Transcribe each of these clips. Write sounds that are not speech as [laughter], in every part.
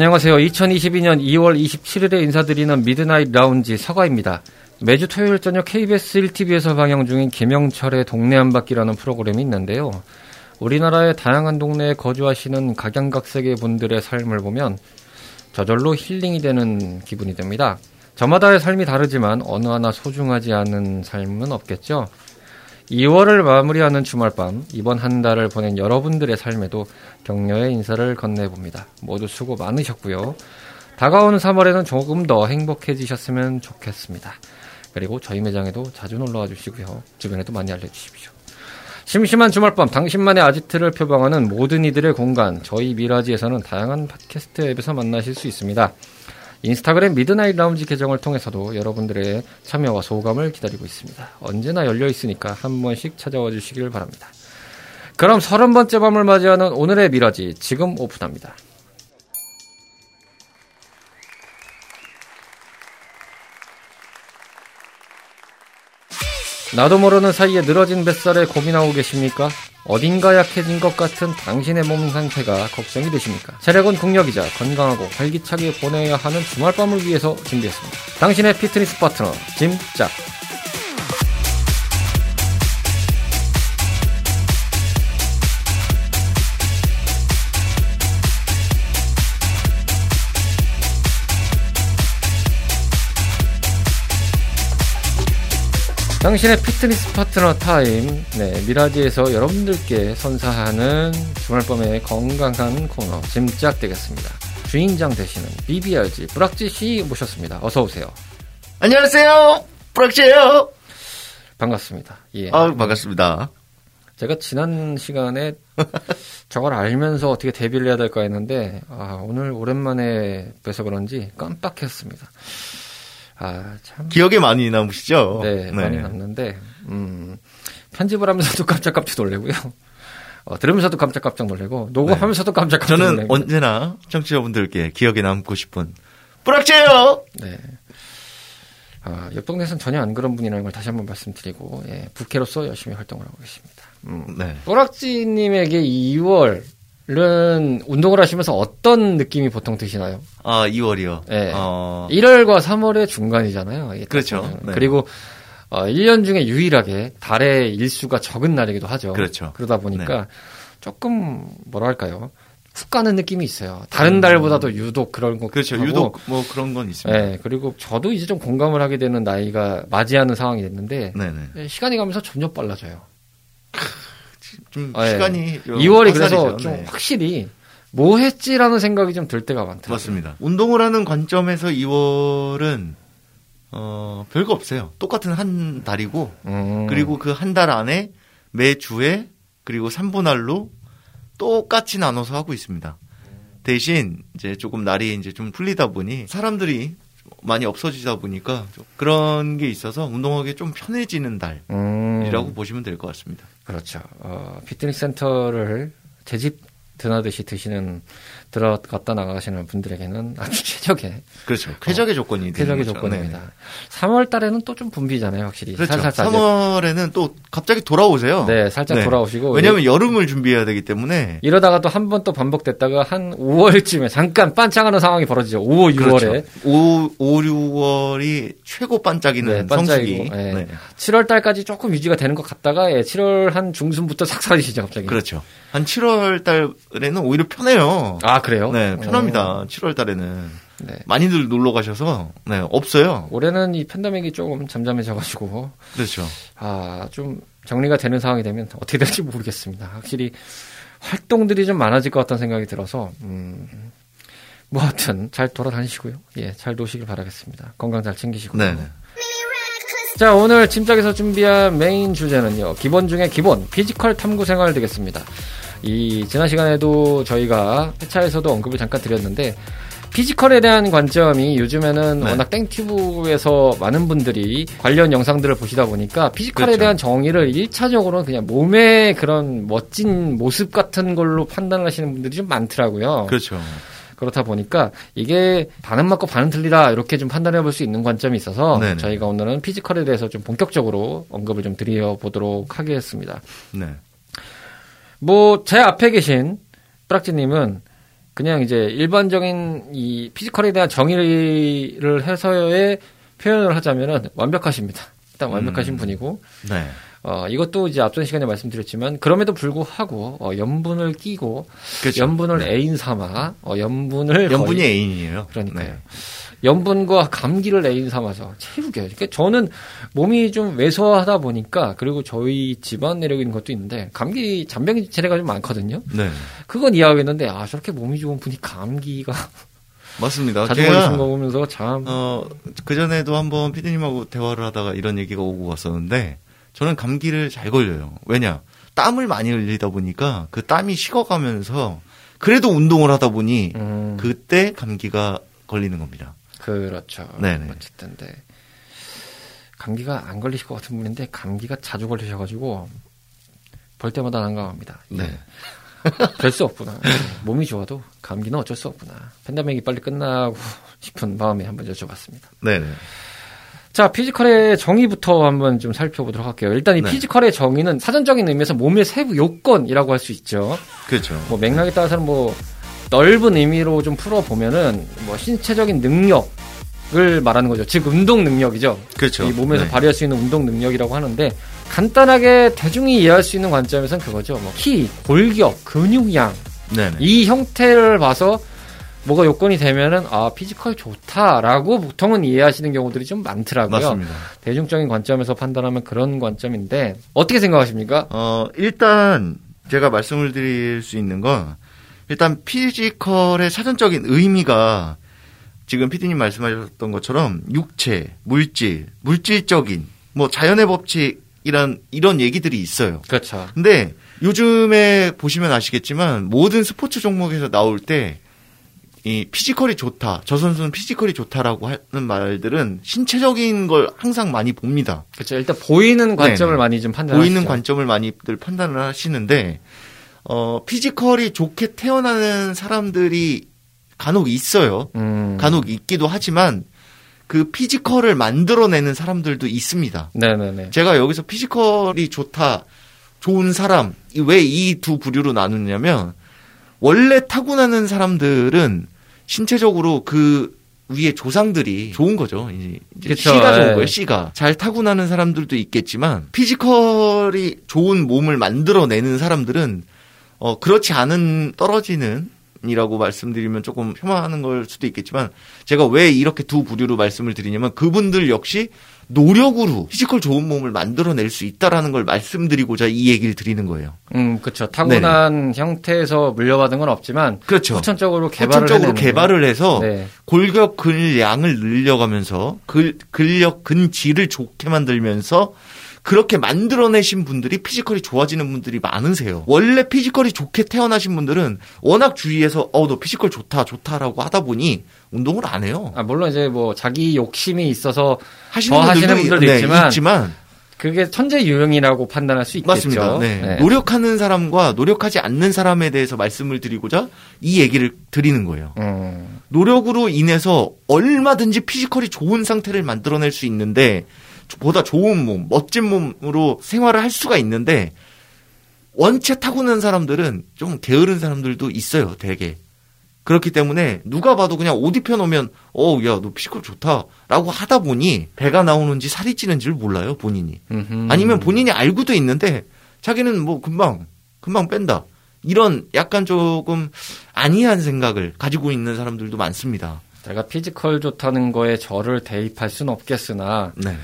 안녕하세요. 2022년 2월 27일에 인사드리는 미드나잇 라운지 서가입니다. 매주 토요일 저녁 KBS 1TV에서 방영 중인 김영철의 동네 한 바퀴라는 프로그램이 있는데요. 우리나라의 다양한 동네에 거주하시는 각양각색의 분들의 삶을 보면 저절로 힐링이 되는 기분이 듭니다. 저마다의 삶이 다르지만 어느 하나 소중하지 않은 삶은 없겠죠. 2월을 마무리하는 주말 밤, 이번 한 달을 보낸 여러분들의 삶에도 격려의 인사를 건네봅니다. 모두 수고 많으셨고요. 다가오는 3월에는 조금 더 행복해지셨으면 좋겠습니다. 그리고 저희 매장에도 자주 놀러와 주시고요. 주변에도 많이 알려주십시오. 심심한 주말밤 당신만의 아지트를 표방하는 모든 이들의 공간 저희 미라지에서는 다양한 팟캐스트 앱에서 만나실 수 있습니다. 인스타그램 미드나잇 라운지 계정을 통해서도 여러분들의 참여와 소감을 기다리고 있습니다. 언제나 열려 있으니까 한 번씩 찾아와 주시길 바랍니다. 그럼 서른 번째 밤을 맞이하는 오늘의 미라지 지금 오픈합니다. 나도 모르는 사이에 늘어진 뱃살에 고민하고 계십니까? 어딘가 약해진 것 같은 당신의 몸 상태가 걱정이 되십니까? 체력은 국력이자 건강하고 활기차게 보내야 하는 주말 밤을 위해서 준비했습니다. 당신의 피트니스 파트너 짐짝 당신의 피트니스 파트너 타임, 네, 미라지에서 여러분들께 선사하는 주말 밤의 건강한 코너, 짐짝 되겠습니다. 주인장 되시는 BBRG 브락지 씨 모셨습니다. 어서 오세요. 안녕하세요. 브락지예요. 반갑습니다. 예. 아, 반갑습니다. 제가 지난 시간에 [laughs] 저걸 알면서 어떻게 데뷔를 해야 될까 했는데, 아, 오늘 오랜만에 봬서 그런지 깜빡했습니다. 아, 참. 기억에 많이 남으시죠? 네, 많이 남는데, 음, 편집을 하면서도 [laughs] 깜짝깜짝 놀래고요. 어, 들으면서도 깜짝깜짝 놀래고, 녹음하면서도 깜짝깜짝 저는 놀래고. 언제나 청취자분들께 기억에 남고 싶은 뿌락지예요. 네. 아, 옆 동네에서는 전혀 안 그런 분이라는 걸 다시 한번 말씀드리고, 예, 부캐로서 열심히 활동을 하고 계십니다. 음. 네. 뿌락지님에게 2월 은 운동을 하시면서 어떤 느낌이 보통 드시나요? 아, 2월이요. 네. 어, 1월과 3월의 중간이잖아요. 예, 그렇죠. 음, 네. 그리고 어, 1년 중에 유일하게 달의 일수가 적은 날이기도 하죠. 그렇죠. 그러다 보니까 조금 뭐랄까요? 훅 가는 느낌이 있어요. 다른 달보다도 유독 그런 거 음. 그렇죠. 유독 뭐 그런 건 있습니다. 예, 그리고 저도 이제 좀 공감을 하게 되는 나이가 맞이하는 상황이 됐는데 네네. 예, 시간이 가면서 점점 빨라져요. 좀 아, 예. 시간이 좀 2월이 그래서. 좀 네. 확실히 뭐 했지라는 생각이 좀 들 때가 많더라고요. 맞습니다. 운동을 하는 관점에서 2월은 어, 별거 없어요. 똑같은 한 달이고 음. 그리고 그 한 달 안에 매 주에 그리고 3분할로 똑같이 나눠서 하고 있습니다. 대신 이제 조금 날이 이제 좀 풀리다 보니 사람들이 많이 없어지다 보니까 좀 그런 게 있어서 운동하기 좀 편해지는 달이라고 음. 보시면 될 것 같습니다. 그렇죠. 어, 피트니스 센터를 제집 드나듯이 드시는 들어갔다 나가시는 분들에게는 아주 최적의 그렇죠. 쾌적의 조건이 되는 최적의 거죠. 조건입니다. 네. 3월 달에는 또 좀 붐비잖아요, 확실히. 그렇죠. 살살 살살. 3월에는 또 갑자기 돌아오세요. 네, 살짝 돌아오시고. 왜냐하면 여름을 준비해야 되기 때문에 이러다가 또 한 번 또 반복됐다가 한 5월쯤에 잠깐 반짝하는 상황이 벌어지죠. 5, 6월에. 5, 5, 6월이 최고 반짝이는 네, 반짝이고. 성수기. 예. 네. 7월 달까지 조금 유지가 되는 것 같다가 예, 7월 한 중순부터 싹 사라지시죠, 갑자기. 그렇죠. 한 7월 달에는 오히려 편해요. 아, 그래요? 네, 편합니다. 어, 7월 달에는. 네. 많이들 놀러 가셔서, 네, 없어요. 올해는 이 팬데믹이 조금 잠잠해져가지고 그렇죠. 아, 좀 정리가 되는 상황이 되면 어떻게 될지 모르겠습니다. 확실히 활동들이 좀 많아질 것 같다는 생각이 들어서, 음, 뭐 하여튼 잘 돌아다니시고요. 예, 잘 노시길 바라겠습니다. 건강 잘 챙기시고요. 네네. 자, 오늘 짐짝에서 준비한 메인 주제는요. 기본 중에 기본, 피지컬 탐구 생활 되겠습니다. 이, 지난 시간에도 저희가 회차에서도 언급을 잠깐 드렸는데, 피지컬에 대한 관점이 요즘에는 네. 워낙 땡튜브에서 많은 분들이 관련 영상들을 보시다 보니까 피지컬에 그렇죠. 대한 정의를 1차적으로는 그냥 몸의 그런 멋진 모습 같은 걸로 판단을 하시는 분들이 좀 많더라고요. 그렇죠. 그렇다 보니까 이게 반은 맞고 반은 틀리다 이렇게 좀 판단해 볼 수 있는 관점이 있어서 네네. 저희가 오늘은 피지컬에 대해서 좀 본격적으로 언급을 좀 드려보도록 하겠습니다. 네. 뭐 제 앞에 계신 뿌락지님은 그냥 이제 일반적인 이 피지컬에 대한 정의를 해서의 표현을 하자면은 완벽하십니다. 일단 완벽하신 음. 분이고 네. 어, 이것도 이제 앞선 시간에 말씀드렸지만 그럼에도 불구하고 어, 염분을 끼고 그렇죠. 염분을 네. 애인 삼아 어, 염분을 염분이 거의- 애인이에요. 그러니까요. 네. 염분과 감기를 애인 삼아서 최후겨요. 그러니까 저는 몸이 좀 왜소하다 보니까 그리고 저희 집안 있는 것도 있는데 감기 잔병 재래가 좀 많거든요. 네. 그건 이해하겠는데 아 저렇게 몸이 좋은 분이 감기가 맞습니다. 자주 제가 걸리신 거 보면서 참 어, 그전에도 한번 피디님하고 대화를 하다가 이런 얘기가 오고 갔었는데, 저는 감기를 잘 걸려요. 왜냐? 땀을 많이 흘리다 보니까 그 땀이 식어가면서, 그래도 운동을 하다 보니, 음, 그때 감기가 걸리는 겁니다. 그렇죠. 네네. 어쨌든 네. 감기가 안 걸리실 것 같은 분인데 감기가 자주 걸리셔가지고 볼 때마다 난감합니다. 예. 네. [laughs] 될수 없구나. 몸이 좋아도 감기는 어쩔 수 없구나. 팬데믹이 빨리 끝나고 [laughs] 싶은 마음에 한번 여쭤봤습니다. 네네. 자, 피지컬의 정의부터 한번 좀 살펴보도록 할게요. 일단 이 네. 피지컬의 정의는 사전적인 의미에서 몸의 세부 요건이라고 할 수 있죠. 그렇죠. 뭐 맥락에 따라서는 뭐 넓은 의미로 좀 풀어보면은 뭐 신체적인 능력 을 말하는 거죠. 즉 운동 능력이죠. 그렇죠. 이 몸에서 네. 발휘할 수 있는 운동 능력이라고 하는데 간단하게 대중이 이해할 수 있는 관점에서는 그거죠. 뭐 키, 골격, 근육량 네네. 이 형태를 봐서 뭐가 요건이 되면은 아 피지컬 좋다라고 보통은 이해하시는 경우들이 좀 많더라고요. 맞습니다. 대중적인 관점에서 판단하면 그런 관점인데 어떻게 생각하십니까? 어, 일단 제가 말씀을 드릴 수 있는 건 일단 피지컬의 사전적인 의미가 지금 피디님 말씀하셨던 것처럼 육체, 물질, 물질적인 뭐 자연의 법칙이란 이런 얘기들이 있어요. 그렇죠. 근데 요즘에 보시면 아시겠지만 모든 스포츠 종목에서 나올 때 이 피지컬이 좋다. 저 선수는 피지컬이 좋다라고 하는 말들은 신체적인 걸 항상 많이 봅니다. 그렇죠. 일단 보이는 관점을 네네. 많이 좀 판단하시죠. 보이는 관점을 많이들 판단을 하시는데 어 피지컬이 좋게 태어나는 사람들이 간혹 있어요. 음. 간혹 있기도 하지만 그 피지컬을 만들어내는 사람들도 있습니다. 네네네. 제가 여기서 피지컬이 좋다, 좋은 사람 왜 이 두 부류로 나누냐면 원래 타고나는 사람들은 신체적으로 그 위에 조상들이 좋은 거죠. 이제 그쵸, 씨가 좋은 예. 거예요. 씨가 잘 타고나는 사람들도 있겠지만 피지컬이 좋은 몸을 만들어내는 사람들은 어 그렇지 않은 떨어지는 이라고 말씀드리면 조금 폄하하는 걸 수도 있겠지만 제가 왜 이렇게 두 부류로 말씀을 드리냐면 그분들 역시 노력으로 피지컬 좋은 몸을 만들어낼 수 있다라는 걸 말씀드리고자 이 얘기를 드리는 거예요. 음, 그렇죠. 타고난 형태에서 물려받은 건 없지만 그렇죠. 후천적으로 개발을 후천적으로 개발을 해서 네. 골격 근량을 늘려가면서 근, 근력 근질을 좋게 만들면서 그렇게 만들어내신 분들이 피지컬이 좋아지는 분들이 많으세요. 원래 피지컬이 좋게 태어나신 분들은 워낙 주위에서 어 너 피지컬 좋다 좋다라고 하다 보니 운동을 안 해요. 아, 물론 이제 뭐 자기 욕심이 있어서 하시는 더 하시는 분들도, 분들도 네, 있지만 있지만 그게 천재 유형이라고 판단할 수 있겠죠. 맞습니다. 네. 네. 노력하는 사람과 노력하지 않는 사람에 대해서 말씀을 드리고자 이 얘기를 드리는 거예요. 음, 노력으로 인해서 얼마든지 피지컬이 좋은 상태를 만들어낼 수 있는데 보다 좋은 몸, 멋진 몸으로 생활을 할 수가 있는데 원체 타고난 사람들은 좀 게으른 사람들도 있어요, 되게. 그렇기 때문에 누가 봐도 그냥 옷 입혀놓으면 어, 야, 너 피지컬 좋다라고 하다 보니 배가 나오는지 살이 찌는지를 몰라요, 본인이. 음흠. 아니면 본인이 알고도 있는데 자기는 뭐 금방 금방 뺀다. 이런 약간 조금 안이한 생각을 가지고 있는 사람들도 많습니다. 제가 피지컬 좋다는 거에 저를 대입할 수는 없겠으나 네.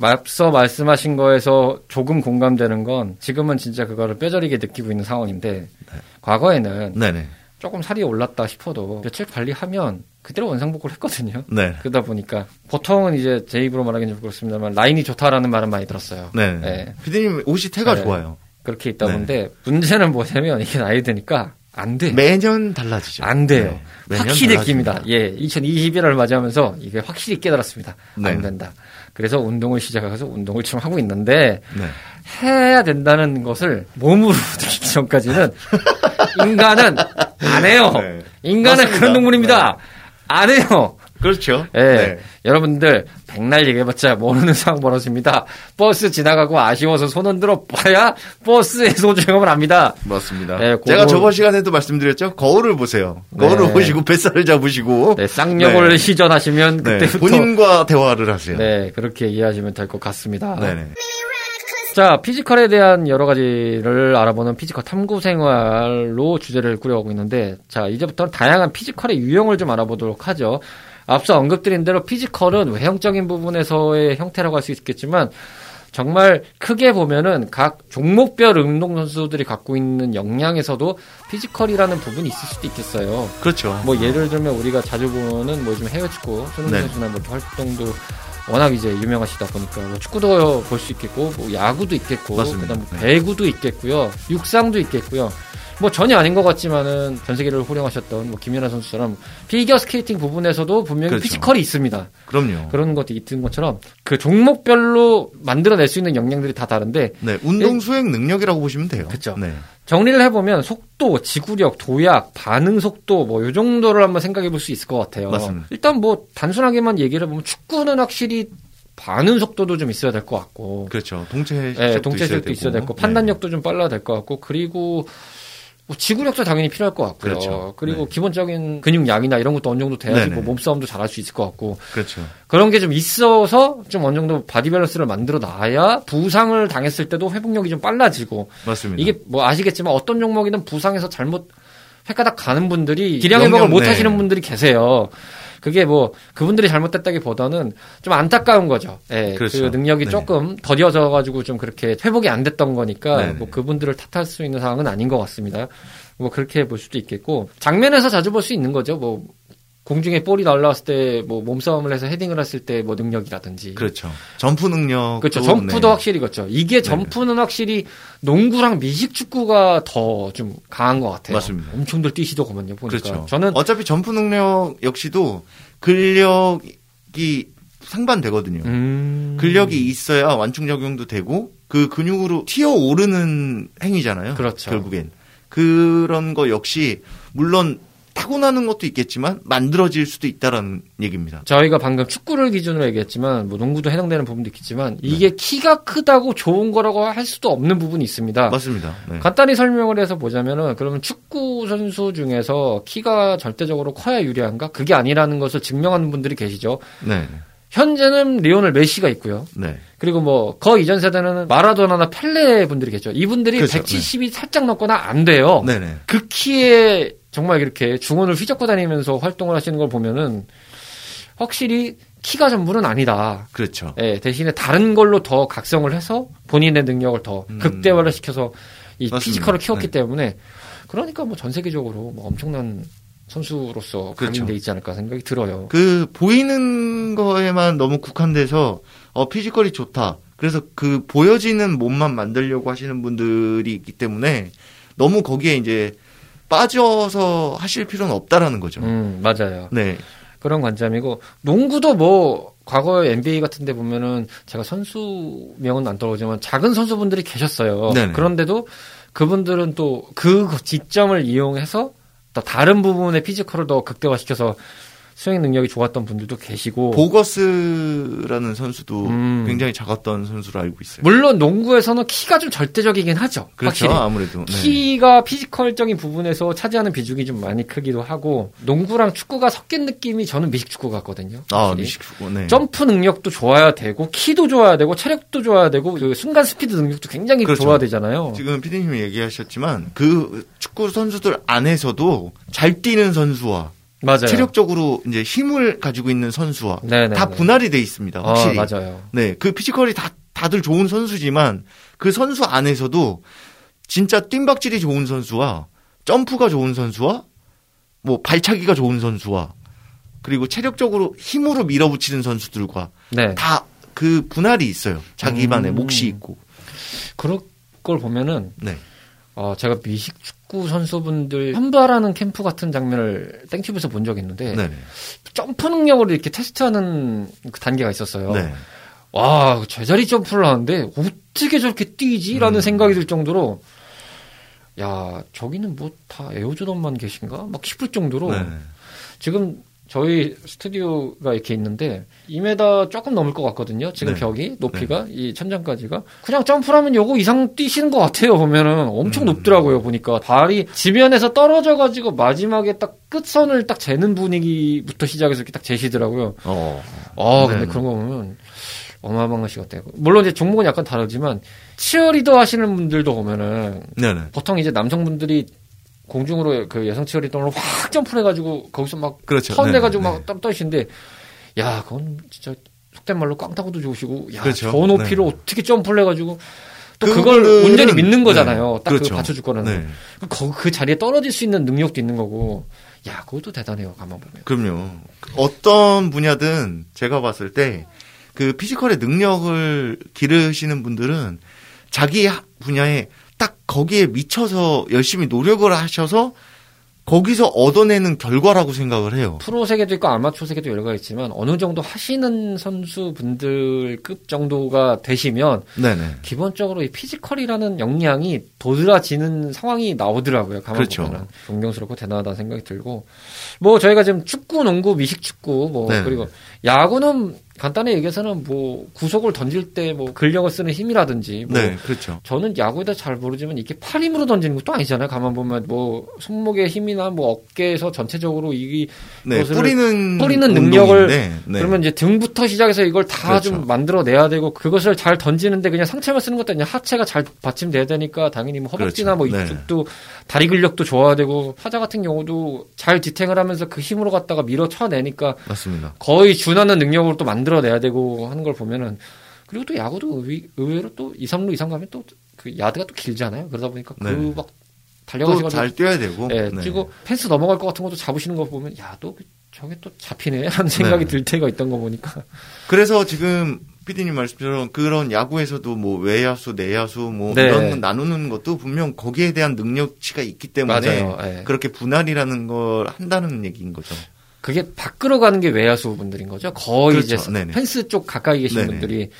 앞서 말씀하신 거에서 조금 공감되는 건 지금은 진짜 그거를 뼈저리게 느끼고 있는 상황인데 과거에는 네네. 조금 살이 올랐다 싶어도 며칠 관리하면 그대로 원상복구를 했거든요. 네. 그러다 보니까 보통은 이제 제 입으로 말하기는 좀 그렇습니다만 라인이 좋다라는 말은 많이 들었어요. 네. 네. 피디님 옷이 태가 네. 좋아요. 그렇게 있다 네. 본데 문제는 뭐냐면 이게 나이 드니까 안 돼. 매년 달라지죠. 안 돼요. 네. 확실히. 느낍니다. 예, 2021을 맞이하면서 이게 확실히 깨달았습니다. 네. 안 된다. 그래서 운동을 시작해서 운동을 지금 하고 있는데 네. 해야 된다는 것을 몸으로 [laughs] 느끼기 전까지는 인간은 안 해요. 네. 인간은 맞습니다. 그런 동물입니다. 안 해요. 그렇죠. 예. 네. 여러분들 백날 얘기해봤자 모르는 상황 벌어집니다. 버스 지나가고 아쉬워서 손 흔들어 봐야 버스의 [laughs] 소중함을 압니다. 맞습니다. 네, 그거- 제가 저번 시간에도 말씀드렸죠. 거울을 보세요. 거울을 네. 보시고 뱃살을 잡으시고 네, 쌍욕을 네. 시전하시면 네, 그때부터 본인과 대화를 하세요. 네 그렇게 이해하시면 될 것 같습니다. 네네. 자, 피지컬에 대한 여러 가지를 알아보는 피지컬 탐구 생활로 주제를 꾸려가고 있는데, 자, 이제부터는 다양한 피지컬의 유형을 좀 알아보도록 하죠. 앞서 언급드린 대로 피지컬은 외형적인 부분에서의 형태라고 할 수 있겠지만, 정말 크게 보면은 각 종목별 운동 선수들이 갖고 있는 역량에서도 피지컬이라는 부분이 있을 수도 있겠어요. 그렇죠. 뭐 예를 들면 우리가 자주 보는 뭐 요즘 해외 축구 손흥민 네. 선수나 뭐 활동도 워낙 이제 유명하시다 보니까 뭐 축구도 볼 수 있겠고 뭐 야구도 있겠고 맞습니다. 그다음 뭐 네. 배구도 있겠고요 육상도 있겠고요 뭐 전혀 아닌 것 같지만은 전 세계를 호령하셨던 뭐 김연아 선수처럼 피겨 스케이팅 부분에서도 분명히 그렇죠. 피지컬이 있습니다 그럼요. 그런 것도 있는 것처럼 그 종목별로 만들어낼 수 있는 역량들이 다 다른데 네, 운동 수행 능력이라고 보시면 돼요. 그쵸. 네. 정리를 해보면 속도, 지구력, 도약, 반응 속도 뭐 요 정도를 한번 생각해 볼 수 있을 것 같아요. 맞습니다. 일단 뭐 단순하게만 얘기를 해보면 축구는 확실히 반응 속도도 좀 있어야 될 것 같고, 그렇죠. 동체 예, 실력도 동체력도 있어야 될 되고. 거, 판단력도 좀 빨라야 될 것 같고, 그리고 뭐 지구력도 당연히 필요할 것 같고요. 그렇죠. 그리고 네. 기본적인 근육량이나 이런 것도 어느 정도 돼야지. 뭐 몸싸움도 잘할 수 있을 것 같고, 네. 그렇죠. 그런 게 좀 있어서 좀 어느 정도 바디 밸런스를 만들어 놔야 부상을 당했을 때도 회복력이 좀 빨라지고, 맞습니다. 이게 뭐 아시겠지만 어떤 종목이든 부상에서 잘못 획가닥 가는 분들이 기량 회복을 못 네. 하시는 분들이 계세요. 그게 뭐 그분들이 잘못됐다기보다는 좀 안타까운 거죠. 예, 그렇죠. 그 능력이 네. 조금 더뎌져 가지고 좀 그렇게 회복이 안 됐던 거니까 네네. 뭐 그분들을 탓할 수 있는 상황은 아닌 것 같습니다. 뭐 그렇게 볼 수도 있겠고 장면에서 자주 볼 수 있는 거죠. 뭐 공중에 볼이 날라왔을 때 뭐 몸싸움을 해서 헤딩을 했을 때 뭐 능력이라든지 그렇죠. 점프 능력. 그렇죠. 점프도 확실히 그렇죠. 이게 점프는 확실히 농구랑 미식 축구가 더 좀 강한 것 같아요. 맞습니다. 엄청들 뛰시더구만요. 보니까 그렇죠. 저는 어차피 점프 능력 역시도 근력이 상반되거든요. 음... 근력이 있어야 완충 적용도 되고 그 근육으로 튀어 오르는 행위잖아요. 그렇죠. 결국엔 그런 거 역시 물론 타고나는 것도 있겠지만 만들어질 수도 있다라는 얘기입니다. 저희가 방금 축구를 기준으로 얘기했지만 뭐 농구도 해당되는 부분도 있겠지만 네. 이게 키가 크다고 좋은 거라고 할 수도 없는 부분이 있습니다. 맞습니다. 네. 간단히 설명을 해서 보자면은 그러면 축구 선수 중에서 키가 절대적으로 커야 유리한가? 그게 아니라는 것을 증명하는 분들이 계시죠. 네. 현재는 리오넬 메시가 있고요. 네. 그리고 뭐, 그 이전 세대는 마라도나나 펠레 분들이 계시죠. 이분들이 그렇죠. 170이 살짝 넘거나 안 돼요. 네네. 그 키에 정말 이렇게 중원을 휘젓고 다니면서 활동을 하시는 걸 보면은 확실히 키가 전부는 아니다. 그렇죠. 예, 대신에 다른 걸로 더 각성을 해서 본인의 능력을 더 음. 극대화를 시켜서 이 맞습니다. 피지컬을 키웠기 네. 때문에 그러니까 뭐 전 세계적으로 뭐 엄청난 선수로서 그렇죠. 각인돼 있지 않을까 생각이 들어요. 그 보이는 거에만 너무 국한돼서 어 피지컬이 좋다. 그래서 그 보여지는 몸만 만들려고 하시는 분들이 있기 때문에 너무 거기에 이제 빠져서 하실 필요는 없다라는 거죠. 음, 맞아요. 네. 그런 관점이고 농구도 뭐 과거에 NBA 같은 데 보면은 제가 선수명은 안 떠오르지만 작은 선수분들이 계셨어요. 네네. 그런데도 그분들은 또 그 지점을 이용해서 또 다른 부분의 피지컬을 더 극대화시켜서 수행 능력이 좋았던 분들도 계시고 보거스라는 선수도 음. 굉장히 작았던 선수로 알고 있어요. 물론 농구에서는 키가 좀 절대적이긴 하죠. 그렇죠. 확실히. 아무래도. 네. 키가 피지컬적인 부분에서 차지하는 비중이 좀 많이 크기도 하고 농구랑 축구가 섞인 느낌이 저는 미식 축구 같거든요. 아, 확실히. 미식축구. 네. 점프 능력도 좋아야 되고 키도 좋아야 되고 체력도 좋아야 되고 그 순간 스피드 능력도 굉장히 그렇죠. 좋아야 되잖아요. 지금 피디님이 얘기하셨지만 그 축구 선수들 안에서도 잘 뛰는 선수와 맞아요. 체력적으로 이제 힘을 가지고 있는 선수와 네네. 다 분할이 돼 있습니다. 아, 확실히. 맞아요. 네, 그 피지컬이 다 다들 좋은 선수지만 그 선수 안에서도 진짜 뜀박질이 좋은 선수와 점프가 좋은 선수와 뭐 발차기가 좋은 선수와 그리고 체력적으로 힘으로 밀어붙이는 선수들과 네. 다그 분할이 있어요. 자기만의 음. 몫이 있고. 그런 걸 보면은 네. 어, 제가 미식 축구 선수분들 선발하는 캠프 같은 장면을 땡튜브에서 본 적이 있는데 네. 점프 능력을 이렇게 테스트하는 그 단계가 있었어요. 네. 와 제자리 점프를 하는데 어떻게 저렇게 뛰지라는 음. 생각이 들 정도로 야 저기는 뭐 다 에어조던만 계신가 막 싶을 정도로 네. 지금 저희 스튜디오가 이렇게 있는데 2m 조금 넘을 것 같거든요. 지금 네. 벽이 높이가 이 천장까지가 그냥 점프하면 요거 이상 뛰시는 것 같아요. 보면은 엄청 음. 높더라고요. 보니까 발이 지면에서 떨어져 가지고 마지막에 딱 끝선을 딱 재는 분위기부터 시작해서 이렇게 딱 재시더라고요. 어. 아 근데 네. 그런 거 보면 어마어마한 것 같아요. 물론 이제 종목은 약간 다르지만 치어리더 하시는 분들도 보면은 네네. 보통 이제 남성분들이 공중으로 그 여성 치어리더를 확 점프를 해가지고 거기서 막 그렇죠. 턴내가지고 네, 막 떠시는데 야 그건 진짜 속된 말로 깡타고도 좋으시고 야 그렇죠. 저 높이를 네. 어떻게 점프를 해가지고 또 그걸 온전히 믿는 거잖아요. 네. 딱 그거 그렇죠. 받쳐줄 거라는. 네. 그, 그 자리에 떨어질 수 있는 능력도 있는 거고. 야 그것도 대단해요. 가만 보면. 그럼요. 어떤 분야든 제가 봤을 때 그 피지컬의 능력을 기르시는 분들은 자기 하- 분야에 딱 거기에 미쳐서 열심히 노력을 하셔서 거기서 얻어내는 결과라고 생각을 해요. 프로 세계도 있고 아마추어 세계도 여러 가지 있지만 어느 정도 하시는 선수분들급 정도가 되시면 네네. 기본적으로 이 피지컬이라는 역량이 도드라지는 상황이 나오더라고요. 가만 그렇죠. 보면 존경스럽고 대단하다는 생각이 들고 뭐 저희가 지금 축구, 농구, 미식 축구 뭐 네. 그리고 야구는 간단히 얘기해서는 뭐 구속을 던질 때 뭐 근력을 쓰는 힘이라든지 뭐 네, 그렇죠. 저는 야구에 대해서 잘 모르지만 이게 팔 힘으로 던지는 것도 아니잖아요. 가만 보면 뭐 손목의 힘이나 뭐 어깨에서 전체적으로 이 네, 뿌리는 뿌리는 능력을 네. 그러면 이제 등부터 시작해서 이걸 다좀 그렇죠. 만들어 내야 되고 그것을 잘 던지는데 그냥 상체만 쓰는 것도 아니라 하체가 잘 받침돼야 되니까 당연히 뭐 허벅지나 그렇죠. 뭐 네. 이쪽도 다리 근력도 좋아야 되고 타자 같은 경우도 잘 디탱을 하면서 그 힘으로 갖다가 밀어 쳐내니까 맞습니다. 거의 준하는 능력으로 또 만 들어내야 되고 하는 걸 보면은 그리고 또 야구도 의외, 의외로 또 2, 3루 이상 가면 또 그 야드가 또 길잖아요. 그러다 보니까 네. 그막또 달려가시고 잘 뛰어야 되고. 예, 네. 뛰고 펜스 넘어갈 것 같은 것도 잡으시는 거 보면 야, 또 저게 또 잡히네 [laughs] 하는 생각이 네. 들 때가 있던 거 보니까 그래서 지금 피디님 말씀처럼 그런 야구에서도 뭐 외야수, 내야수 뭐 네. 이런 거 나누는 것도 분명 거기에 대한 능력치가 있기 때문에. 예. 그렇게 분할이라는 걸 한다는 얘기인 거죠. 그게 밖으로 가는 게 외야수 분들인 거죠. 거의 그렇죠. 이제 네네. 펜스 쪽 가까이 계신 네네. 분들이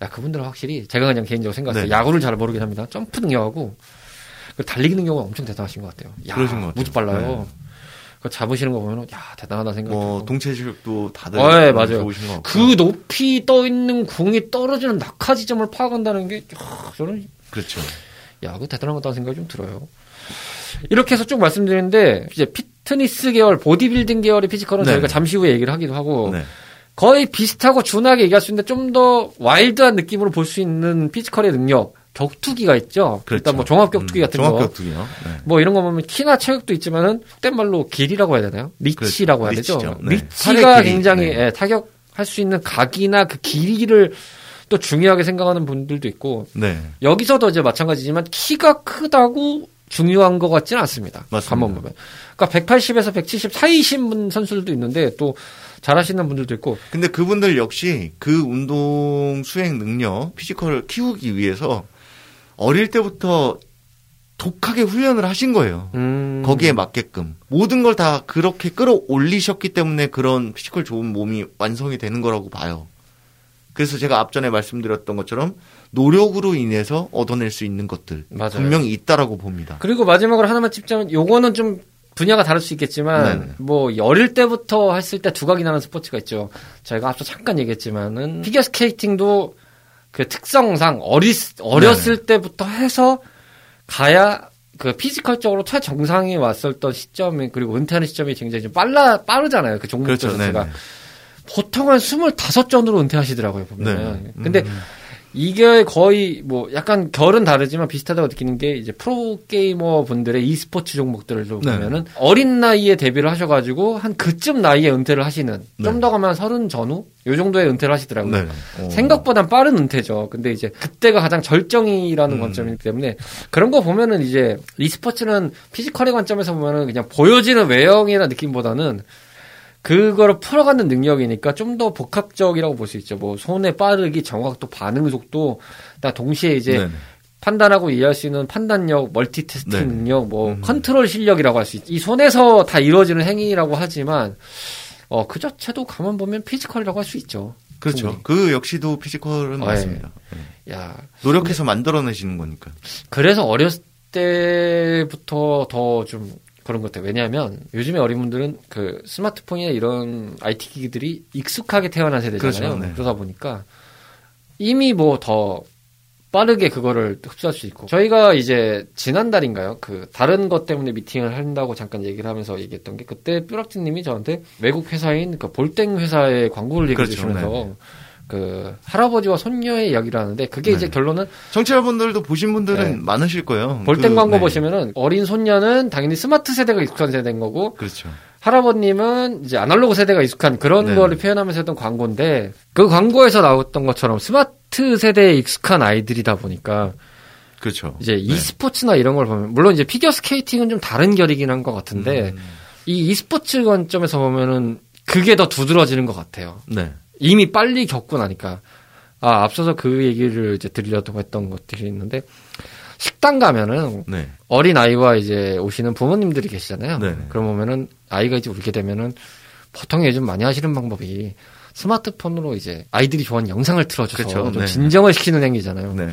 야 그분들은 확실히 제가 그냥 개인적으로 생각해요. 네네. 야구를 잘 모르긴 합니다. 점프 능력하고 그 달리기 능력은 엄청 대단하신 것 같아요. 야, 그러신 것 같아요. 무지 빨라요. 그 잡으시는 거 보면 야 대단하다 생각이 뭐 들고. 동체질도 다들 어, 예, 맞아요. 좋으신 것 같고. 그 높이 떠 있는 공이 떨어지는 낙하 지점을 파악한다는 게 야, 저는 그렇죠. 야, 그 대단한 거다는 생각이 좀 들어요. 이렇게 해서 쭉 말씀드리는데 이제 피트니스 계열, 보디빌딩 계열의 피지컬은 네. 저희가 잠시 후에 얘기를 하기도 하고 네. 거의 비슷하고 준하게 얘기할 수 있는데 좀 더 와일드한 느낌으로 볼 수 있는 피지컬의 능력, 격투기가 있죠. 그렇죠. 일단 뭐 종합 격투기 음, 같은 종합 거. 격투기요. 네. 뭐 이런 거 보면 키나 체격도 있지만은 딴 말로 길이라고 해야 되나요? 리치라고 해야 되죠. 리치죠. 네. 리치가. 굉장히 네. 예, 타격할 수 있는 각이나 그 길이를 또 중요하게 생각하는 분들도 있고 네. 여기서도 이제 마찬가지지만 키가 크다고 중요한 것 같지는 않습니다. 맞습니다. 한번 보면. 그러니까 180에서 170 사이이신 분 선수들도 있는데 또 잘하시는 분들도 있고 근데 그분들 역시 그 운동 수행 능력, 피지컬을 키우기 위해서 어릴 때부터 독하게 훈련을 하신 거예요. 음, 거기에 맞게끔 모든 걸 다 그렇게 끌어올리셨기 때문에 그런 피지컬 좋은 몸이 완성이 되는 거라고 봐요. 그래서 제가 앞전에 말씀드렸던 것처럼 노력으로 인해서 얻어낼 수 있는 것들 맞아요. 분명히 있다라고 봅니다. 그리고 마지막으로 하나만 찝자면 요거는 좀 분야가 다를 수 있겠지만 네네. 뭐 어릴 때부터 했을 때 두각이 나는 스포츠가 있죠. 저희가 앞서 잠깐 얘기했지만은 피겨 스케이팅도 그 특성상 어리 어렸을 때부터 해서 가야 그 피지컬적으로 최정상에 왔었던 시점이 그리고 은퇴하는 시점이 굉장히 좀 빨라 빠르잖아요. 그 종목 그렇죠. 자체가 네. 보통은 25 전후로 은퇴하시더라고요, 보면. 네. 근데 음. 이게 거의 뭐 약간 결은 다르지만 비슷하다고 느끼는 게 이제 프로 게이머 분들의 e스포츠 종목들을 좀 네. 보면은 어린 나이에 데뷔를 하셔가지고 한 그쯤 나이에 은퇴를 하시는 좀 네. 더 가면 서른 전후 요 정도에 은퇴를 하시더라고요. 네. 어. 생각보단 빠른 은퇴죠. 근데 이제 그때가 가장 절정이라는 음. 관점이기 때문에 그런 거 보면은 이제 e스포츠는 피지컬의 관점에서 보면은 그냥 보여지는 외형이나 느낌보다는 그거를 풀어가는 능력이니까 좀 더 복합적이라고 볼 수 있죠. 뭐 손의 빠르기, 정확도, 반응 속도, 다 동시에 이제 네. 판단하고 이해할 수 있는 판단력, 멀티태스킹 네. 능력, 뭐 음. 컨트롤 실력이라고 할 수 있죠. 이 손에서 다 이루어지는 행위라고 하지만 어, 그 자체도 가만 보면 피지컬이라고 할 수 있죠. 그렇죠. 그 역시도 피지컬은 어, 맞습니다. 야, 노력해서 만들어내시는 거니까. 그래서 어렸을 때부터 더 좀 그런 것 같아요. 왜냐하면 요즘에 어린 분들은 그 스마트폰이나 이런 IT 기기들이 익숙하게 태어난 세대잖아요. 그렇죠, 네. 그러다 보니까 이미 뭐 더 빠르게 그거를 흡수할 수 있고 저희가 이제 지난달인가요? 그 다른 것 때문에 미팅을 한다고 잠깐 얘기를 하면서 얘기했던 게 그때 뾰락지님이 저한테 외국 회사인 그 볼땡 회사의 광고를 얘기해 그렇죠, 주시면서 네. 그 할아버지와 손녀의 이야기를 하는데 그게 네. 이제 결론은 청취자분들도 보신 분들은 네. 많으실 거예요. 볼땡 그, 광고 네. 보시면은 어린 손녀는 당연히 스마트 세대가 익숙한 세대인 거고 그렇죠. 할아버님은 이제 아날로그 세대가 익숙한 그런 네. 거를 표현하면서 했던 광고인데 그 광고에서 나왔던 것처럼 스마트 세대에 익숙한 아이들이다 보니까 그렇죠. 이제 네. e스포츠나 이런 걸 보면 물론 이제 피겨 스케이팅은 좀 다른 결이긴 한 것 같은데 음, 이 e스포츠 관점에서 보면은 그게 더 두드러지는 것 같아요. 네. 이미 빨리 겪고 나니까 아 앞서서 그 얘기를 이제 드리려고 했던 것들이 있는데 식당 가면은 네. 어린 아이와 이제 오시는 부모님들이 계시잖아요. 네네. 그럼 보면은 아이가 이제 울게 되면은 보통 요즘 많이 하시는 방법이 스마트폰으로 이제 아이들이 좋아하는 영상을 틀어줘서 그쵸, 좀 네. 진정을 시키는 행위잖아요. 네.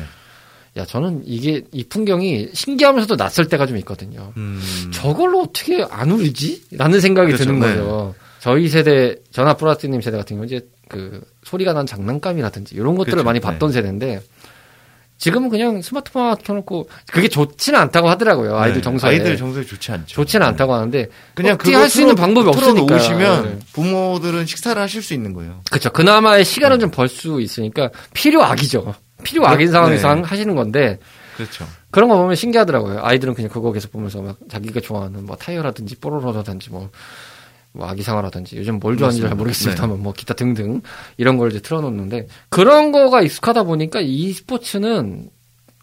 야 저는 이게 이 풍경이 신기하면서도 낯설 때가 좀 있거든요. 음. 저걸로 어떻게 안 울지? 라는 생각이 그렇죠, 드는 네. 거죠. 저희 세대, 전화 플라스님 세대 같은 경우는 이제 그 소리가 난 장난감이라든지 이런 것들을 그렇죠, 많이 네. 봤던 세대인데 지금은 그냥 스마트폰 켜놓고 그게 좋지는 않다고 하더라고요. 아이들 네. 정서에. 아이들 정서에 좋지 않죠. 좋지는 않다고 하는데 그냥 어떻게 그거 할수 있는 방법이 없으니까. 오시면 네. 부모들은 식사를 하실 수 있는 거예요. 그렇죠. 그나마의 시간은 좀벌 수 있으니까 필요악이죠. 필요악인 네. 상황에서 네. 하시는 건데 그렇죠. 그런 거 보면 신기하더라고요. 아이들은 그냥 그거 계속 보면서 막 자기가 좋아하는 뭐 타이어라든지 뽀로로라든지 뭐, 뭐 아기상어라든지 요즘 뭘 좋아하는지 잘 맞습니다. 모르겠습니다만 뭐 기타 등등 이런 걸 이제 틀어놓는데 그런 거가 익숙하다 보니까 이 스포츠는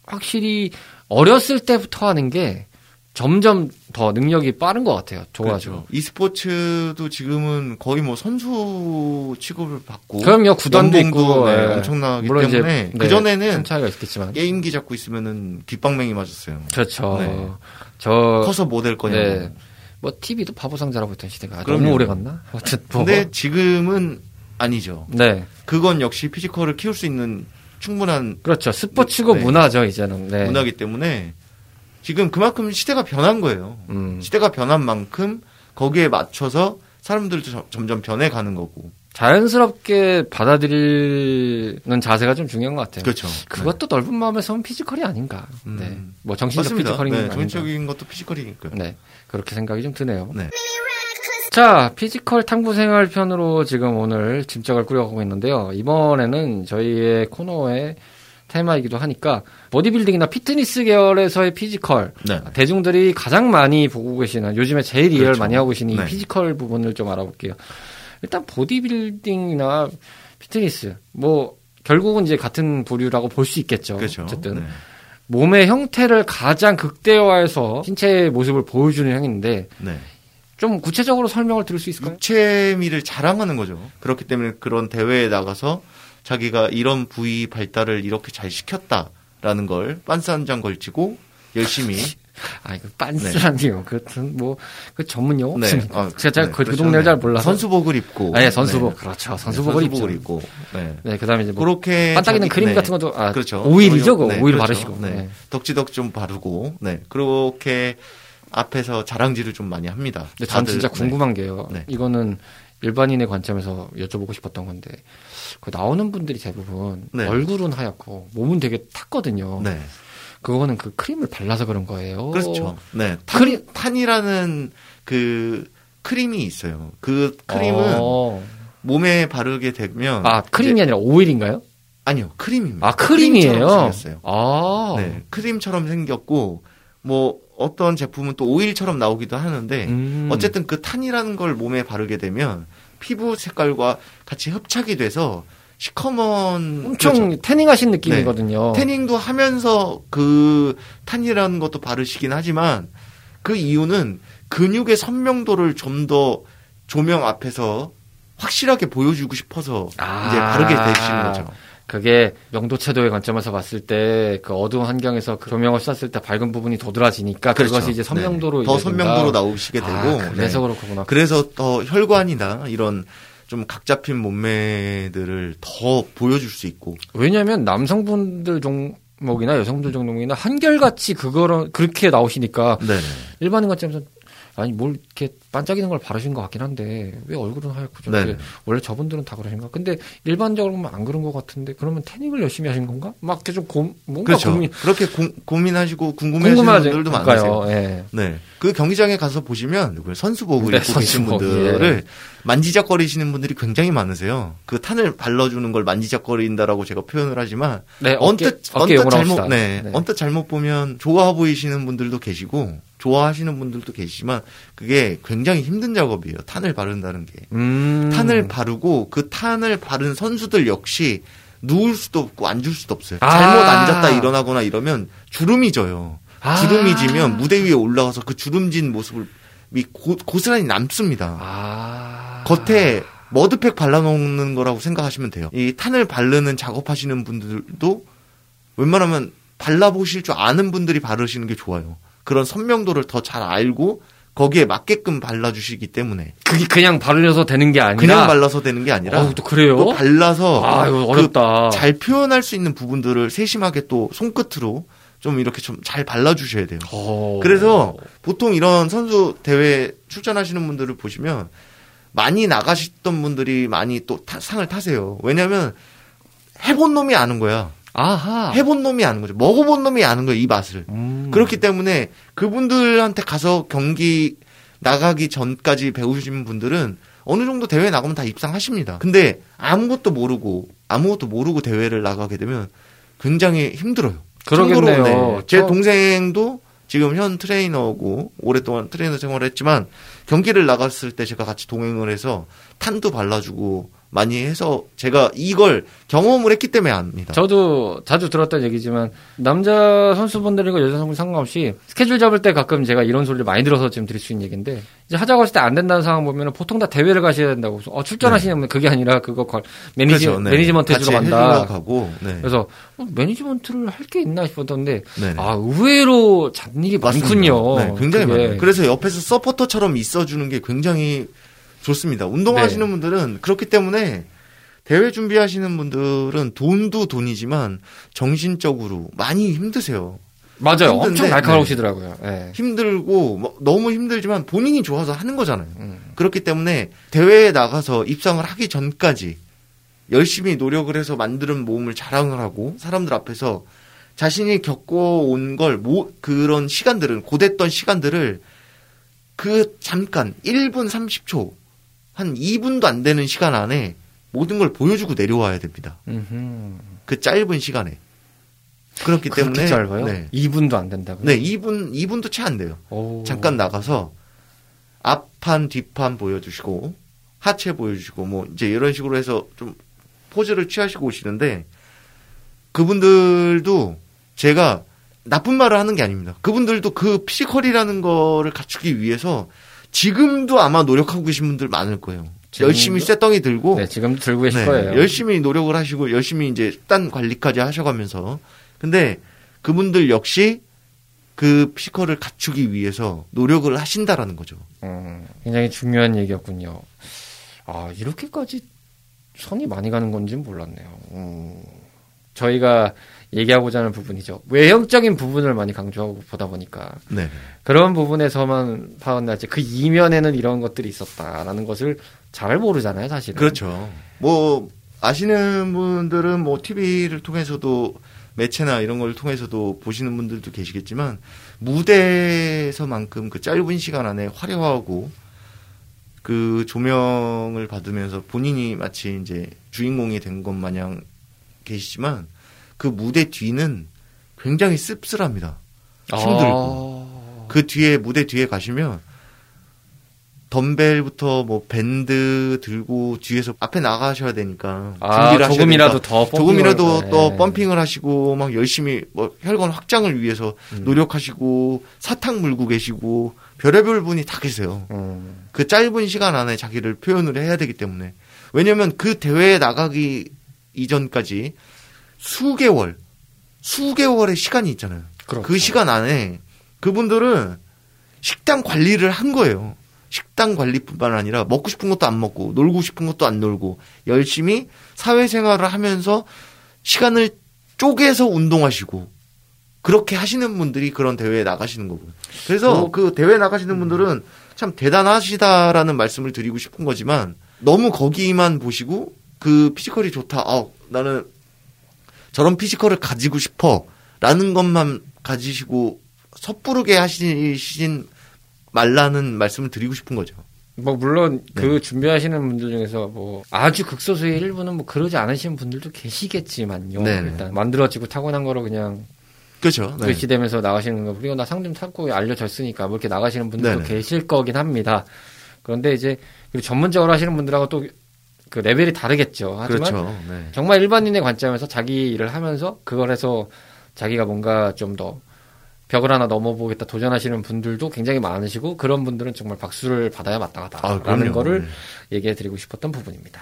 확실히 어렸을 때부터 하는 게 점점 더 능력이 빠른 것 같아요. 좋아지고. 그렇죠. e스포츠도 지금은 거의 뭐 선수 취급을 받고 그럼요. 구단도 있고 네, 예. 엄청나기 물론 때문에 네, 그 전에는 큰 차이가 있겠지만 게임기 잡고 있으면은 뒷방맹이 맞았어요. 그렇죠. 네. 저 커서 뭐 될 거냐고. 네. 뭐 TV도 바보 상자라고 했던 시대가 그럼요. 너무 오래 갔나? 아무튼 뭐. 근데 지금은 아니죠. 네. 그건 역시 피지컬을 키울 수 있는 충분한 그렇죠. 스포츠고 네. 문화죠, 이제는. 네. 문화기 때문에 지금 그만큼 시대가 변한 거예요. 음. 시대가 변한 만큼 거기에 맞춰서 사람들도 점- 점점 변해가는 거고. 자연스럽게 받아들이는 자세가 좀 중요한 것 같아요. 그렇죠. 그것도 넓은 마음에서는 피지컬이 아닌가. 음. 네. 뭐 정신적 맞습니다. 피지컬인 네. 정신적인 것도 피지컬이니까요. 네. 그렇게 생각이 좀 드네요. 네. 자, 피지컬 탐구 생활 편으로 지금 오늘 짐작을 꾸려가고 있는데요. 이번에는 저희의 코너의 테마이기도 하니까 보디빌딩이나 피트니스 계열에서의 피지컬 네. 대중들이 가장 많이 보고 계시는 요즘에 제일 이해를 그렇죠. 많이 하고 계시는 이 네. 피지컬 부분을 좀 알아볼게요. 일단 보디빌딩이나 피트니스 뭐 결국은 이제 같은 부류라고 볼 수 있겠죠. 그렇죠. 어쨌든 네. 몸의 형태를 가장 극대화해서 신체의 모습을 보여주는 행위인데 네. 좀 구체적으로 설명을 드릴 수 있을까요? 육체미를 자랑하는 거죠. 그렇기 때문에 그런 대회에 나가서 자기가 이런 부위 발달을 이렇게 잘 시켰다라는 걸 빤스 한 장 걸치고 열심히 [laughs] 아, 이거 빤스라니요. 그것은 뭐, 그 전문 용어 네. 없습니다. 아, 제가 잘 네, 그, 그 그렇죠. 동네를 네. 잘 몰라서. 선수복을 입고 아, 예, 선수복. 네. 그렇죠. 네, 선수복을 입죠. 입고 네. 네, 그 다음에 이제 뭐, 그렇게 반짝이는 자기- 크림 네. 같은 것도, 아, 그렇죠. 오일이죠. 네, 오일 그렇죠. 바르시고. 네. 네. 덕지덕 좀 바르고 네. 그렇게 앞에서 자랑질을 좀 많이 합니다. 근데 전 진짜 네. 궁금한 게요. 네. 이거는 일반인의 관점에서 여쭤보고 싶었던 건데, 그 나오는 분들이 대부분 네. 얼굴은 하얗고 몸은 되게 탔거든요. 네. 그거는 그 크림을 발라서 그런 거예요. 그렇죠. 네. 크림- 탄, 탄이라는 그 크림이 있어요. 그 크림은 어. 몸에 바르게 되면 아, 크림이 아니라 오일인가요? 아니요, 크림입니다. 아, 크림이에요? 크림처럼 생겼어요. 아. 네, 크림처럼 생겼고 뭐 어떤 제품은 또 오일처럼 나오기도 하는데 음. 어쨌든 그 탄이라는 걸 몸에 바르게 되면 피부 색깔과 같이 흡착이 돼서 시커먼 엄청 그렇죠. 태닝하신 느낌이거든요. 태닝도 하면서 그 탄이라는 것도 바르시긴 하지만 그 이유는 근육의 선명도를 좀 더 조명 앞에서 확실하게 보여주고 싶어서 아. 이제 바르게 되시는 거죠. 그게 명도채도의 관점에서 봤을 때 그 어두운 환경에서 그 조명을 쐈을 때 밝은 부분이 도드라지니까 그것이 그렇죠. 이제 선명도로 네. 더 이제 선명도로 된다. 나오시게 되고 아, 그래서 네. 그렇구나. 그래서 더 혈관이나 이런 좀 각 잡힌 몸매들을 더 보여줄 수 있고 왜냐하면 남성분들 종목이나 여성분들 종목이나 한결같이 그거를 그렇게 나오시니까 네. 일반인 관점에서 아니 뭘 이렇게 반짝이는 걸 바르신 것 같긴 한데 왜 얼굴은 하얗고 좀 네. 이렇게 원래 저분들은 다 그러신가? 근데 일반적으로 보면 안 그런 것 같은데 그러면 태닝을 열심히 하신 건가? 막 이렇게 좀 고, 뭔가 그렇죠. 고민 그렇게 고, 민하시고 궁금해하시는 분들도 많으세요. 예. 네. 그 경기장에 가서 보시면 그 선수복을 네, 입고 계신 선수복, 분들을 만지작거리시는 분들이 굉장히 많으세요. 그 탄을 발라주는 걸 만지작거린다라고 제가 표현을 하지만 네, 언뜻 어깨, 언뜻 용어로 잘못 합시다. 네, 네. 언뜻 잘못 보면 좋아 보이시는 분들도 계시고 좋아하시는 분들도 계시지만 그게 굉장히 힘든 작업이에요. 탄을 바른다는 게. 음. 탄을 바르고 그 탄을 바른 선수들 역시 누울 수도 없고 앉을 수도 없어요. 아. 잘못 앉았다 일어나거나 이러면 주름이 져요. 아. 주름이 지면 무대 위에 올라가서 그 주름진 모습을 이 고, 고스란히 남습니다. 아. 겉에 머드팩 발라놓는 거라고 생각하시면 돼요. 이 탄을 바르는 작업하시는 분들도 웬만하면 발라보실 줄 아는 분들이 바르시는 게 좋아요. 그런 선명도를 더 잘 알고 거기에 맞게끔 발라주시기 때문에 그게 그냥 바르려서 되는 게 아니라 그냥 발라서 되는 게 아니라 어우, 또 그래요? 또 발라서 아, 이거 그 어렵다. 잘 표현할 수 있는 부분들을 세심하게 또 손끝으로 좀 이렇게 좀 잘 발라주셔야 돼요. 어. 그래서 보통 이런 선수 대회 출전하시는 분들을 보시면 많이 나가셨던 분들이 많이 또 타- 상을 타세요. 왜냐하면 해본 놈이 아는 거야. 아하. 해본 놈이 아는 거죠. 먹어본 놈이 아는 거예요. 이 맛을. 음. 그렇기 때문에 그분들한테 가서 경기 나가기 전까지 배우신 분들은 어느 정도 대회 나가면 다 입상하십니다. 근데 아무것도 모르고 아무것도 모르고 대회를 나가게 되면 굉장히 힘들어요. 그러겠네요. 참고로, 제 저- 동생도 지금 현 트레이너고 오랫동안 트레이너 생활을 했지만 경기를 나갔을 때 제가 같이 동행을 해서 탄도 발라주고 많이 해서 제가 이걸 경험을 했기 때문에 압니다. 저도 자주 들었던 얘기지만 남자 선수분들이고 여자 선수 상관없이 스케줄 잡을 때 가끔 제가 이런 소리를 많이 들어서 지금 드릴 수 있는 얘기인데 이제 하자고 했을 때 안 된다는 상황 보면 보통 다 대회를 가셔야 된다고 어, 출전하시는 분 그게 아니라 그거 걸- 매니지 그렇죠. 네. 매니지먼트 해주러 간다. 가고 네. 그래서 어, 매니지먼트를 할 게 있나 싶었던데 네. 아 의외로 맞습니다. 많군요. 네, 굉장히. 많아요. 그래서 옆에서 서포터처럼 있어주는 게 굉장히 좋습니다. 운동하시는 네. 분들은 그렇기 때문에 대회 준비하시는 분들은 돈도 돈이지만 정신적으로 많이 힘드세요. 맞아요. 힘든데, 엄청 날카로우시더라고요. 예. 힘들고 뭐 너무 힘들지만 본인이 좋아서 하는 거잖아요. 음. 그렇기 때문에 대회에 나가서 입상을 하기 전까지 열심히 노력을 해서 만드는 몸을 자랑을 하고 사람들 앞에서 자신이 겪어온 걸 모, 그런 시간들은 고됐던 시간들을 그 잠깐 1분 30초 한 2분도 안 되는 시간 안에 모든 걸 보여주고 내려와야 됩니다. 음흠. 그 짧은 시간에 그렇기 때문에 짧아요? 네, 2분도 안 된다고요? 네 2분 2분도 채 안 돼요. 오. 잠깐 나가서 앞판 뒷판 보여주시고 하체 보여주시고 뭐 이제 이런 식으로 해서 좀 포즈를 취하시고 오시는데 그분들도 제가 나쁜 말을 하는 게 아닙니다. 그분들도 그 피지컬이라는 거를 갖추기 위해서 지금도 아마 노력하고 계신 분들 많을 거예요. 지금도? 열심히 쇳덩이 들고 네, 지금 들고 계실 네, 거예요. 열심히 노력을 하시고 열심히 이제 식단 관리까지 하셔가면서 근데 그분들 역시 그 피지컬을 갖추기 위해서 노력을 하신다라는 거죠. 음, 굉장히 중요한 얘기였군요. 아, 이렇게까지 선이 많이 가는 건지는 몰랐네요. 음, 저희가 얘기하고자 하는 부분이죠. 외형적인 부분을 많이 강조하고 보다 보니까 네. 그런 부분에서만 파악나지 그 이면에는 이런 것들이 있었다라는 것을 잘 모르잖아요, 사실은. 그렇죠. 뭐 아시는 분들은 뭐 TV를 통해서도 매체나 이런 걸 통해서도 보시는 분들도 계시겠지만 무대에서만큼 그 짧은 시간 안에 화려하고 그 조명을 받으면서 본인이 마치 이제 주인공이 된 것 마냥 계시지만 그 무대 뒤는 굉장히 씁쓸합니다. 힘들고 아. 그 뒤에 무대 뒤에 가시면 덤벨부터 뭐 밴드 들고 뒤에서 앞에 나가셔야 되니까 아, 준비를 조금이라도 되니까 더 펌핑을- 조금이라도 네. 또 펌핑을 하시고 막 열심히 뭐 혈관 확장을 위해서 음. 노력하시고 사탕 물고 계시고 별의별 분이 다 계세요. 음. 그 짧은 시간 안에 자기를 표현을 해야 되기 때문에 왜냐하면 그 대회에 나가기 이전까지 수개월 수개월의 시간이 있잖아요. 그렇죠. 그 시간 안에 그분들은 식단 관리를 한 거예요. 식단 관리뿐만 아니라 먹고 싶은 것도 안 먹고 놀고 싶은 것도 안 놀고 열심히 사회생활을 하면서 시간을 쪼개서 운동하시고 그렇게 하시는 분들이 그런 대회에 나가시는 거고요. 그래서 뭐- 그 대회 나가시는 분들은 참 대단하시다라는 말씀을 드리고 싶은 거지만 너무 거기만 보시고 그 피지컬이 좋다. 아, 나는 저런 피지컬을 가지고 싶어. 라는 것만 가지시고 섣부르게 하시진 말라는 말씀을 드리고 싶은 거죠. 뭐 물론 네. 그 준비하시는 분들 중에서 뭐 아주 극소수의 일부는 뭐 그러지 않으신 분들도 계시겠지만요. 네네. 일단 만들어지고 타고난 거로 그냥 그렇죠. 네. 으스대면서 나가시는 거 그리고 나 상 좀 타고 알려졌으니까 뭐 이렇게 나가시는 분들도 네네. 계실 거긴 합니다. 그런데 이제 그리고 전문적으로 하시는 분들하고 또 그 레벨이 다르겠죠. 하지만 그렇죠. 네. 정말 일반인의 관점에서 자기 일을 하면서 그걸 해서 자기가 뭔가 좀 더 벽을 하나 넘어보겠다 도전하시는 분들도 굉장히 많으시고 그런 분들은 정말 박수를 받아야 아, 마땅하다라는 그럼요. 거를 네. 얘기해 드리고 싶었던 부분입니다.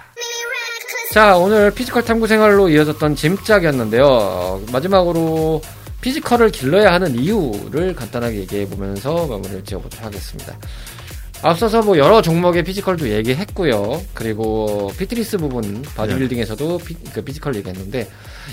자, 오늘 피지컬 탐구 생활로 이어졌던 짐짝이었는데요. 어, 마지막으로 피지컬을 길러야 하는 이유를 간단하게 얘기해 보면서 마무리를 지어보도록 하겠습니다. 앞서서 뭐 여러 종목의 피지컬도 얘기했고요. 그리고 피트니스 부분 바디빌딩에서도 피, 그 피지컬 얘기했는데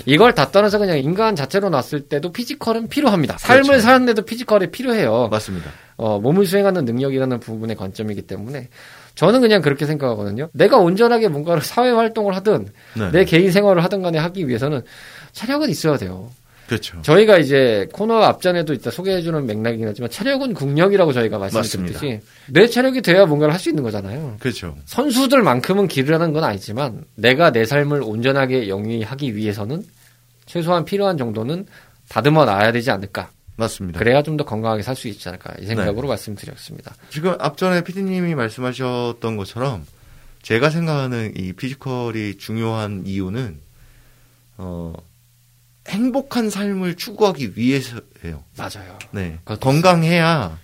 이걸 다 떠나서 그냥 인간 자체로 놨을 때도 피지컬은 필요합니다. 삶을 그렇죠. 사는데도 피지컬이 필요해요. 맞습니다. 어, 몸을 수행하는 능력이라는 부분의 관점이기 때문에 저는 그냥 그렇게 생각하거든요. 내가 온전하게 뭔가를 사회 활동을 하든 네. 내 개인 생활을 하든 간에 하기 위해서는 체력은 있어야 돼요. 그렇죠. 저희가 이제 코너 앞전에도 이따 소개해주는 맥락이긴 하지만 체력은 국력이라고 저희가. 말씀드렸듯이 내 체력이 돼야 뭔가를 할 수 있는 거잖아요. 그렇죠. 선수들만큼은 기르라는 건 아니지만 내가 내 삶을 온전하게 영위하기 위해서는 최소한 필요한 정도는 다듬어 놔야 되지 않을까. 맞습니다. 그래야 좀 더 건강하게 살 수 있지 않을까 이 네. 생각으로 말씀드렸습니다. 지금 앞전에 피디님이 말씀하셨던 것처럼 제가 생각하는 이 피지컬이 중요한 이유는 어 행복한 삶을 추구하기 위해서예요. 맞아요. 네. 그것도 건강해야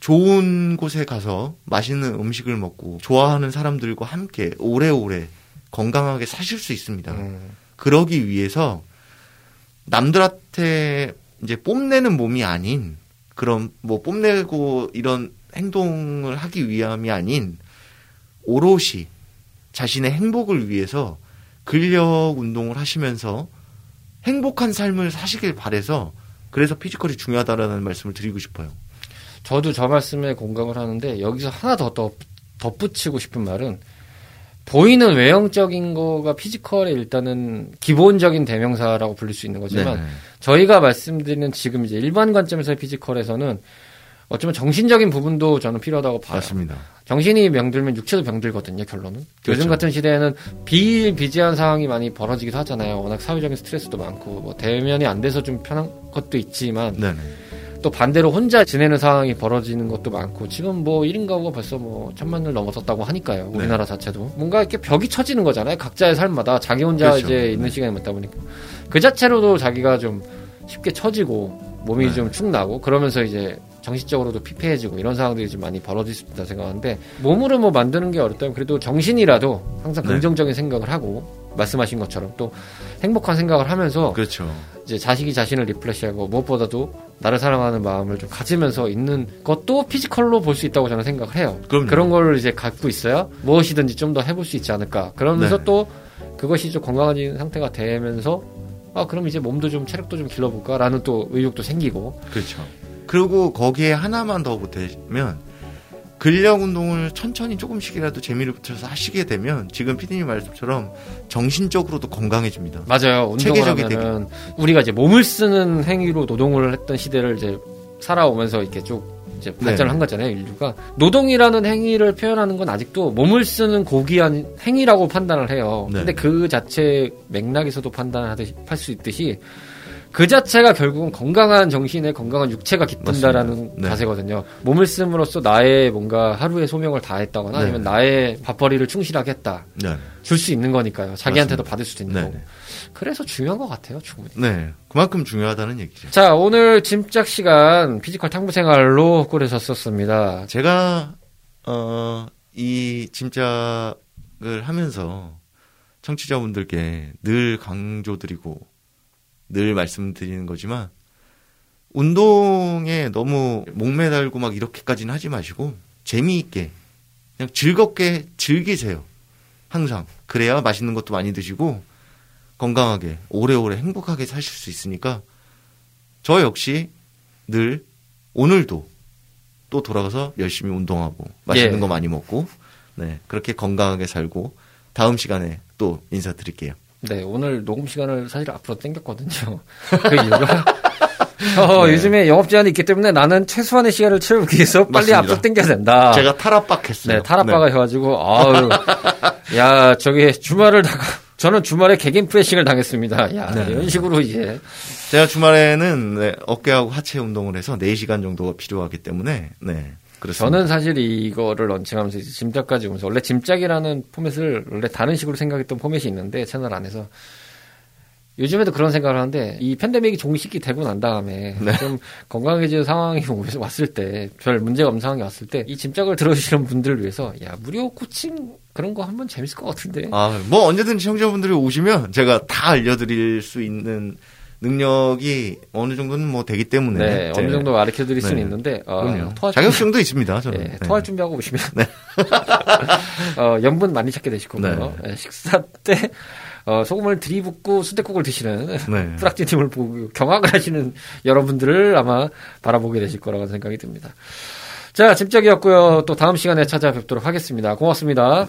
좋은 곳에 가서 맛있는 음식을 먹고 좋아하는 사람들과 함께 오래오래 건강하게 사실 수 있습니다. 음, 그러기 위해서 남들한테 이제 뽐내는 몸이 아닌 그런 뭐 뽐내고 이런 행동을 하기 위함이 아닌 오롯이 자신의 행복을 위해서 근력 운동을 하시면서 행복한 삶을 사시길 바래서 그래서 피지컬이 중요하다라는 말씀을 드리고 싶어요. 저도 저 말씀에 공감을 하는데 여기서 하나 더 덧, 덧붙이고 싶은 말은 보이는 외형적인 거가 피지컬의 일단은 기본적인 대명사라고 불릴 수 있는 거지만 네. 저희가 말씀드리는 지금 이제 일반 관점에서의 피지컬에서는 어쩌면 정신적인 부분도 저는 필요하다고 봐요. 맞습니다. 정신이 병들면 육체도 병들거든요, 결론은. 그렇죠. 요즘 같은 시대에는 비일비재한 상황이 많이 벌어지기도 하잖아요. 워낙 사회적인 스트레스도 많고, 뭐, 대면이 안 돼서 좀 편한 것도 있지만, 네네. 또 반대로 혼자 지내는 상황이 벌어지는 것도 많고, 지금 뭐 1인 가구가 벌써 뭐 천만을 넘어섰다고 하니까요. 네. 우리나라 자체도. 뭔가 이렇게 벽이 쳐지는 거잖아요. 각자의 삶마다. 자기 혼자 그렇죠. 이제 있는 시간이 많다 보니까. 그 자체로도 자기가 좀 쉽게 처지고, 몸이 네. 좀 축 나고, 그러면서 이제 정신적으로도 피폐해지고 이런 상황들이 좀 많이 벌어질 수 있다 생각하는데 몸으로 뭐 만드는 게 어렵다면 그래도 정신이라도 항상 네. 긍정적인 생각을 하고 말씀하신 것처럼 또 행복한 생각을 하면서 그렇죠. 이제 자기 자신을 리프레시하고 무엇보다도 나를 사랑하는 마음을 좀 가지면서 있는 것도 피지컬로 볼 수 있다고 저는 생각을 해요. 그럼요. 그런 걸 이제 갖고 있어야 무엇이든지 좀 더 해볼 수 있지 않을까. 그러면서 네. 또 그것이 좀 건강해진 상태가 되면서 아 그럼 이제 몸도 좀 체력도 좀 길러볼까라는 또 의욕도 생기고 그렇죠. 그리고 거기에 하나만 더 보태면 근력 운동을 천천히 조금씩이라도 재미를 붙여서 하시게 되면 지금 피디님 말씀처럼 정신적으로도 건강해집니다. 맞아요. 운동을 체계적이 하면은 우리가 이제 몸을 쓰는 행위로 노동을 했던 시대를 이제 살아오면서 이렇게 쭉 이제 발전을 한 거잖아요, 인류가. 노동이라는 행위를 표현하는 건 아직도 몸을 쓰는 고귀한 행위라고 판단을 해요. 네. 근데 그 자체 맥락에서도 판단하듯이 할수 있듯이 그 자체가 결국은 건강한 정신에 건강한 육체가 깃든다라는. 네. 자세거든요. 몸을 씀으로써 나의 뭔가 하루의 소명을 다했다거나 네. 아니면 나의 밥벌이를 충실하게 했다. 네. 줄 수 있는 거니까요. 자기한테도 맞습니다. 받을 수도 있는 네. 거고. 그래서 중요한 것 같아요, 충분히. 네. 그만큼 중요하다는 얘기죠. 자, 오늘 짐작 시간 피지컬 탐구 생활로 꾸려졌었습니다. 제가 어, 이 짐작을 하면서 청취자분들께 늘 강조드리고 늘 말씀드리는 거지만 운동에 너무 목매달고 막 이렇게까지는 하지 마시고 재미있게 그냥 즐겁게 즐기세요. 항상 그래야 맛있는 것도 많이 드시고 건강하게 오래오래 행복하게 사실 수 있으니까 저 역시 늘 오늘도 또 돌아가서 열심히 운동하고 맛있는 예. 거 많이 먹고 네 그렇게 건강하게 살고 다음 시간에 또 인사드릴게요. 네, 오늘 녹음 시간을 사실 앞으로 땡겼거든요. [laughs] 그 이유가 어, [laughs] 네. 요즘에 영업 제한이 있기 때문에 나는 최소한의 시간을 채우기 위해서 빨리 맞습니다. 앞으로 땡겨야 된다. 제가 탈압박했어요. 네, 탈압바가 해가지고 아유, [laughs] 야 저기 주말을 나가. 저는 주말에 개인 프레싱을 당했습니다. 야 네. 이런 식으로 이제 제가 주말에는 네, 어깨하고 하체 운동을 해서 4시간 정도가 필요하기 때문에 네 그렇습니다. 저는 사실 이거를 런칭하면서 짐작까지 오면서 원래 짐작이라는 포맷을 원래 다른 식으로 생각했던 포맷이 있는데 채널 안에서 요즘에도 그런 생각을 하는데 이 팬데믹이 종식이 되고 난 다음에 네. 좀 건강해지는 상황이 [laughs] 왔을 때 별 문제가 없는 상황이 왔을 때 이 짐작을 들어주시는 분들을 위해서 야 무료 코칭 그런 거 한번 재밌을 것 같은데 아, 뭐 언제든지 청자분들이 오시면 제가 다 알려드릴 수 있는 능력이 어느 정도는 뭐 되기 때문에 네, 어느 정도 가르쳐 드릴 수는 네. 있는데 어, 그럼요. 토할 자격증도 있습니다. 저는. 예, 네. 토할 준비하고 오시면 [laughs] 어, 염분 많이 찾게 되실 거고요. 네. 예, 식사 때 어, 소금을 들이붓고 수대국을 드시는 네. [laughs] 프락지님을 보고 경악을 하시는 여러분들을 아마 바라보게 되실 거라고 생각이 듭니다. 자, 집적이었고요. 또 다음 시간에 찾아뵙도록 하겠습니다. 고맙습니다.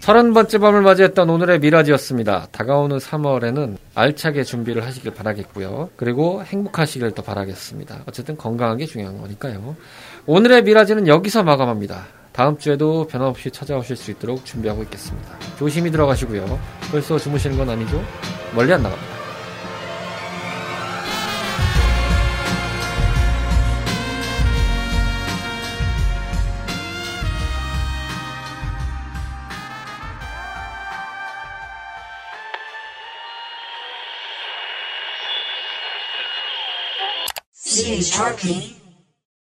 서른 번째 밤을 맞이했던 오늘의 미라지였습니다. 다가오는 3월에는 알차게 준비를 하시길 바라겠고요. 그리고 행복하시길 더 바라겠습니다. 어쨌든 건강한 게 중요한 거니까요. 오늘의 미라지는 여기서 마감합니다. 다음 주에도 변함없이 찾아오실 수 있도록 준비하고 있겠습니다. 조심히 들어가시고요. 벌써 주무시는 건 아니죠? 멀리 안 나갑니다. series sharpening